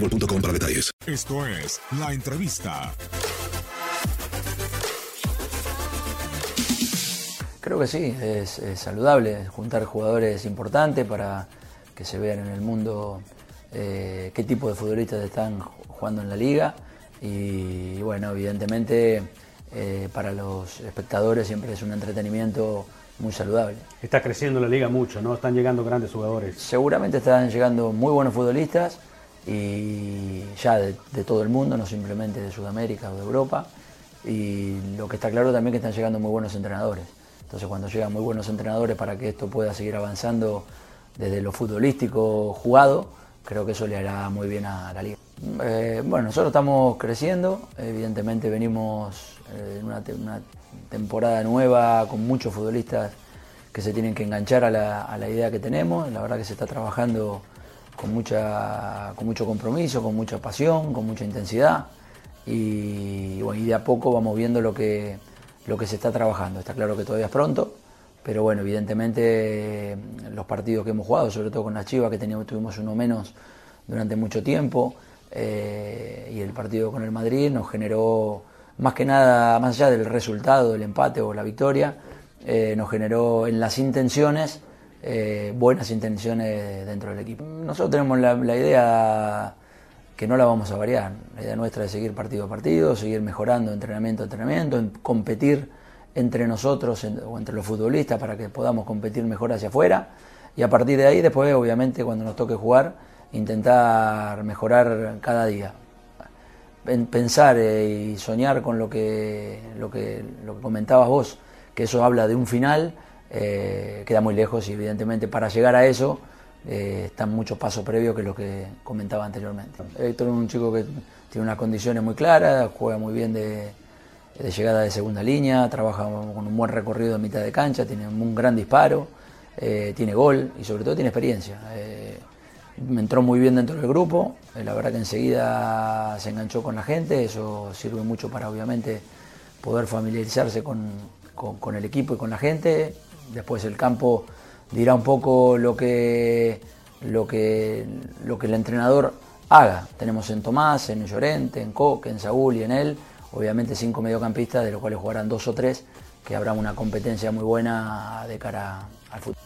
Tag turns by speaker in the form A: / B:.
A: boostmobile.com para detalles.
B: Esto es La Entrevista.
C: Creo que sí, es, es saludable juntar jugadores importantes para que se vean en el mundo eh, qué tipo de futbolistas están jugando en la liga y bueno, evidentemente eh, para los espectadores siempre es un entretenimiento muy saludable.
D: Está creciendo la liga mucho, ¿no? Están llegando grandes jugadores.
C: Seguramente están llegando muy buenos futbolistas y ya de, todo el mundo, no simplemente de Sudamérica o de Europa. Y lo que está claro también es que están llegando muy buenos entrenadores. Entonces cuando llegan muy buenos entrenadores para que esto pueda seguir avanzando desde lo futbolístico jugado, creo que eso le hará muy bien a la liga. Eh, bueno, nosotros estamos creciendo, evidentemente venimos eh, en una, te- una temporada nueva con muchos futbolistas que se tienen que enganchar a la idea que tenemos. La verdad que se está trabajando con, mucha, con mucho compromiso, con mucha pasión, con mucha intensidad. Y, bueno, y de a poco vamos viendo lo que, lo que se está trabajando. Está claro que todavía es pronto, pero bueno, evidentemente los partidos que hemos jugado, sobre todo con las Chivas, que teníamos, tuvimos uno menos durante mucho tiempo, eh, y el partido con el Madrid nos generó, más que nada, más allá del resultado, del empate o la victoria, eh, nos generó en las intenciones eh, buenas intenciones dentro del equipo. Nosotros tenemos la, idea que no la vamos a variar. La idea nuestra es seguir partido a partido, seguir mejorando entrenamiento a entrenamiento, en- competir entre nosotros o entre los futbolistas para que podamos competir mejor hacia afuera. Y a partir de ahí, después, obviamente, cuando nos toque jugar, intentar mejorar cada día. Pen- Pensar eh, y soñar con lo, que, lo que comentabas vos, que eso habla de un final, eh, queda muy lejos y evidentemente para llegar a eso eh, están muchos pasos previos que lo que comentaba anteriormente. Héctor es un chico que tiene unas condiciones muy claras, juega muy bien de, llegada de segunda línea, trabaja con un buen recorrido en mitad de cancha, tiene un gran disparo, eh, tiene gol y sobre todo tiene experiencia. Me entró muy bien dentro del grupo, la verdad que enseguida se enganchó con la gente, eso sirve mucho para obviamente poder familiarizarse con el equipo y con la gente. Después el campo dirá un poco lo que, lo que, lo que el entrenador haga. Tenemos en Tomás, en Llorente, en Coque, en Saúl y en él, obviamente cinco mediocampistas, de los cuales jugarán dos o tres, que habrá una competencia muy buena de cara al fútbol.